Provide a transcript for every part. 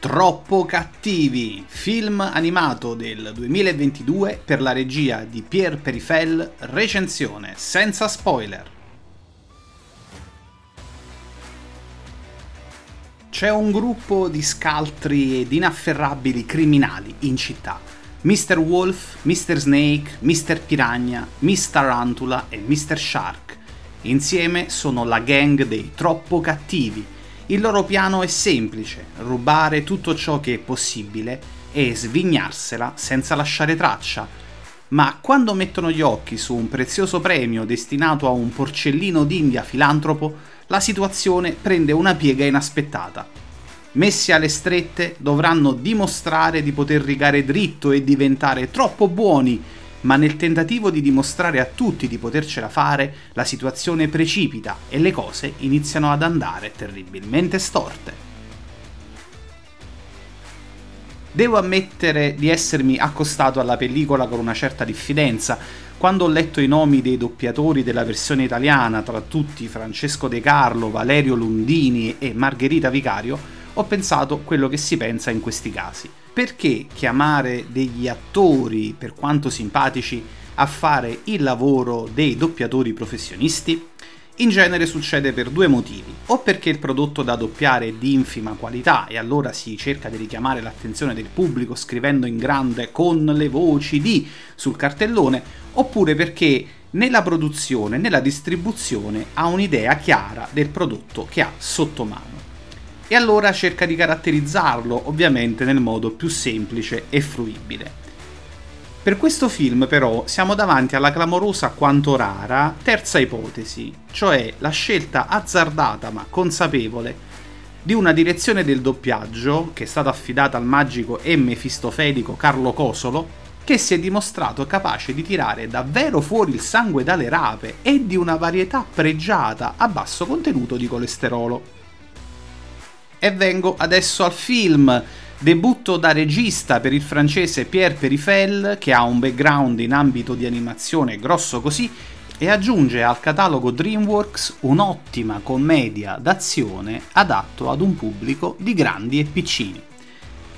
Troppo cattivi, film animato del 2022 per la regia di Pierre Perifel, recensione senza spoiler. C'è un gruppo di scaltri ed inafferrabili criminali in città. Mr. Wolf, Mr. Snake, Mr. Piranha, Miss Tarantula e Mr. Shark. Insieme sono la gang dei troppo cattivi il loro piano è semplice, rubare tutto ciò che è possibile e svignarsela senza lasciare traccia. Ma quando mettono gli occhi su un prezioso premio destinato a un porcellino d'India filantropo, la situazione prende una piega inaspettata. Messi alle strette, dovranno dimostrare di poter rigare dritto e diventare troppo buoni ma nel tentativo di dimostrare a tutti di potercela fare, la situazione precipita e le cose iniziano ad andare terribilmente storte. Devo ammettere di essermi accostato alla pellicola con una certa diffidenza. Quando ho letto i nomi dei doppiatori della versione italiana, tra tutti Francesco De Carlo, Valerio Lundini e Margherita Vicario, ho pensato quello che si pensa in questi casi. Perché chiamare degli attori, per quanto simpatici, a fare il lavoro dei doppiatori professionisti? In genere succede per due motivi, o perché il prodotto da doppiare è di infima qualità e allora si cerca di richiamare l'attenzione del pubblico scrivendo in grande con le voci di sul cartellone, oppure perché nella produzione, nella distribuzione ha un'idea chiara del prodotto che ha sotto mano e allora cerca di caratterizzarlo ovviamente nel modo più semplice e fruibile. Per questo film però siamo davanti alla clamorosa quanto rara terza ipotesi, cioè la scelta azzardata ma consapevole di una direzione del doppiaggio che è stata affidata al magico e mefistofelico Carlo Cosolo, che si è dimostrato capace di tirare davvero fuori il sangue dalle rape e di una varietà pregiata a basso contenuto di colesterolo. E vengo adesso al film. Debutto da regista per il francese Pierre Perifel, che ha un background in ambito di animazione grosso così, e aggiunge al catalogo DreamWorks un'ottima commedia d'azione adatto ad un pubblico di grandi e piccini.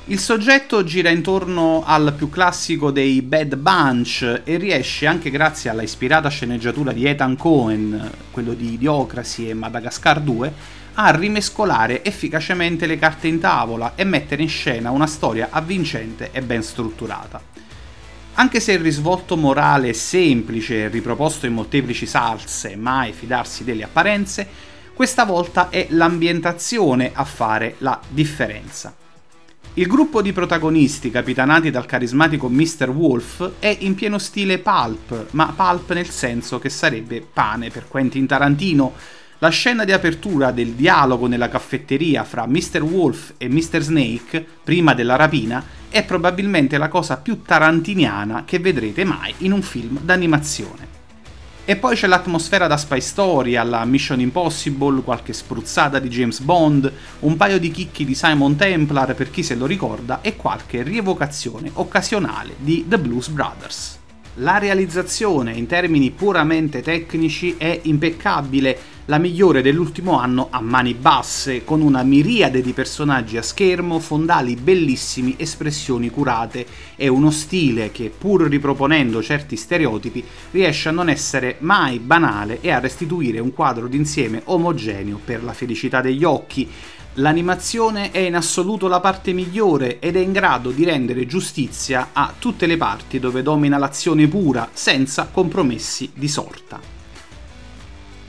Il soggetto gira intorno al più classico dei Bad Bunch e riesce, anche grazie alla ispirata sceneggiatura di Ethan Cohen, quello di Idiocracy e Madagascar 2, a rimescolare efficacemente le carte in tavola e mettere in scena una storia avvincente e ben strutturata. Anche se il risvolto morale è semplice e riproposto in molteplici salse, mai fidarsi delle apparenze, questa volta è l'ambientazione a fare la differenza. Il gruppo di protagonisti capitanati dal carismatico Mr. Wolf è in pieno stile pulp, ma pulp nel senso che sarebbe pane per Quentin Tarantino, la scena di apertura del dialogo nella caffetteria fra Mr. Wolf e Mr. Snake, prima della rapina, è probabilmente la cosa più tarantiniana che vedrete mai in un film d'animazione. E poi c'è l'atmosfera da Spy Story alla Mission Impossible, qualche spruzzata di James Bond, un paio di chicchi di Simon Templar per chi se lo ricorda e qualche rievocazione occasionale di The Blues Brothers. La realizzazione in termini puramente tecnici è impeccabile, la migliore dell'ultimo anno a mani basse, con una miriade di personaggi a schermo, fondali bellissimi, espressioni curate e uno stile che, pur riproponendo certi stereotipi, riesce a non essere mai banale e a restituire un quadro d'insieme omogeneo per la felicità degli occhi, L'animazione è in assoluto la parte migliore ed è in grado di rendere giustizia a tutte le parti dove domina l'azione pura, senza compromessi di sorta.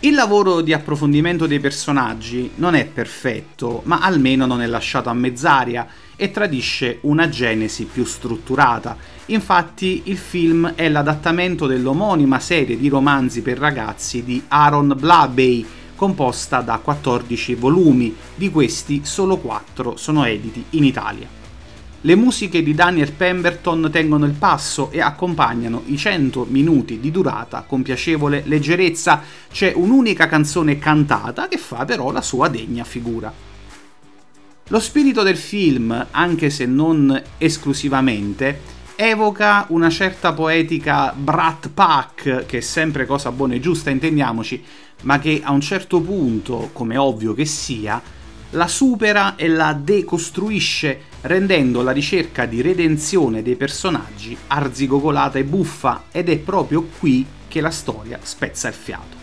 Il lavoro di approfondimento dei personaggi non è perfetto, ma almeno non è lasciato a mezz'aria e tradisce una genesi più strutturata. Infatti il film è l'adattamento dell'omonima serie di romanzi per ragazzi di Aaron Blabey, composta da 14 volumi, di questi solo 4 sono editi in Italia. Le musiche di Daniel Pemberton tengono il passo e accompagnano i 100 minuti di durata con piacevole leggerezza. C'è un'unica canzone cantata che fa però la sua degna figura. Lo spirito del film, anche se non esclusivamente, evoca una certa poetica Brat Pack, che è sempre cosa buona e giusta, intendiamoci, ma che a un certo punto, come ovvio che sia, la supera e la decostruisce, rendendo la ricerca di redenzione dei personaggi arzigogolata e buffa, ed è proprio qui che la storia spezza il fiato.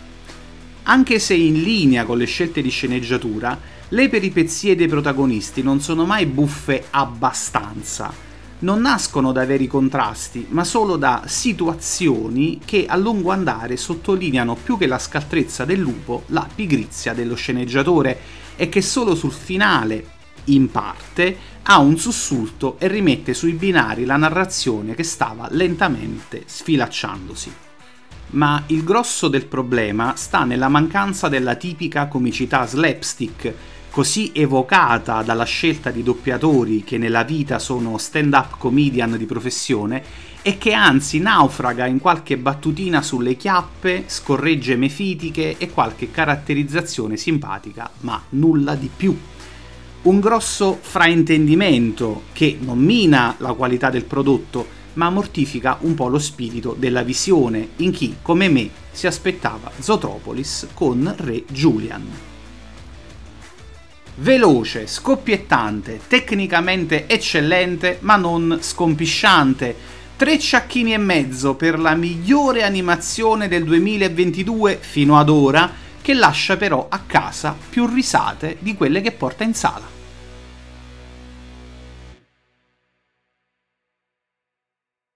Anche se in linea con le scelte di sceneggiatura, le peripezie dei protagonisti non sono mai buffe abbastanza. Non nascono da veri contrasti, ma solo da situazioni che a lungo andare sottolineano più che la scaltrezza del lupo la pigrizia dello sceneggiatore e che solo sul finale, in parte, ha un sussulto e rimette sui binari la narrazione che stava lentamente sfilacciandosi. Ma il grosso del problema sta nella mancanza della tipica comicità slapstick, così evocata dalla scelta di doppiatori che nella vita sono stand-up comedian di professione e che anzi naufraga in qualche battutina sulle chiappe, scorregge mefitiche e qualche caratterizzazione simpatica, ma nulla di più. Un grosso fraintendimento che non mina la qualità del prodotto, ma mortifica un po' lo spirito della visione in chi, come me, si aspettava Zotropolis con Re Julian. Veloce, scoppiettante, tecnicamente eccellente, ma non scompisciante. Tre ciacchini e mezzo per la migliore animazione del 2022 fino ad ora, che lascia però a casa più risate di quelle che porta in sala.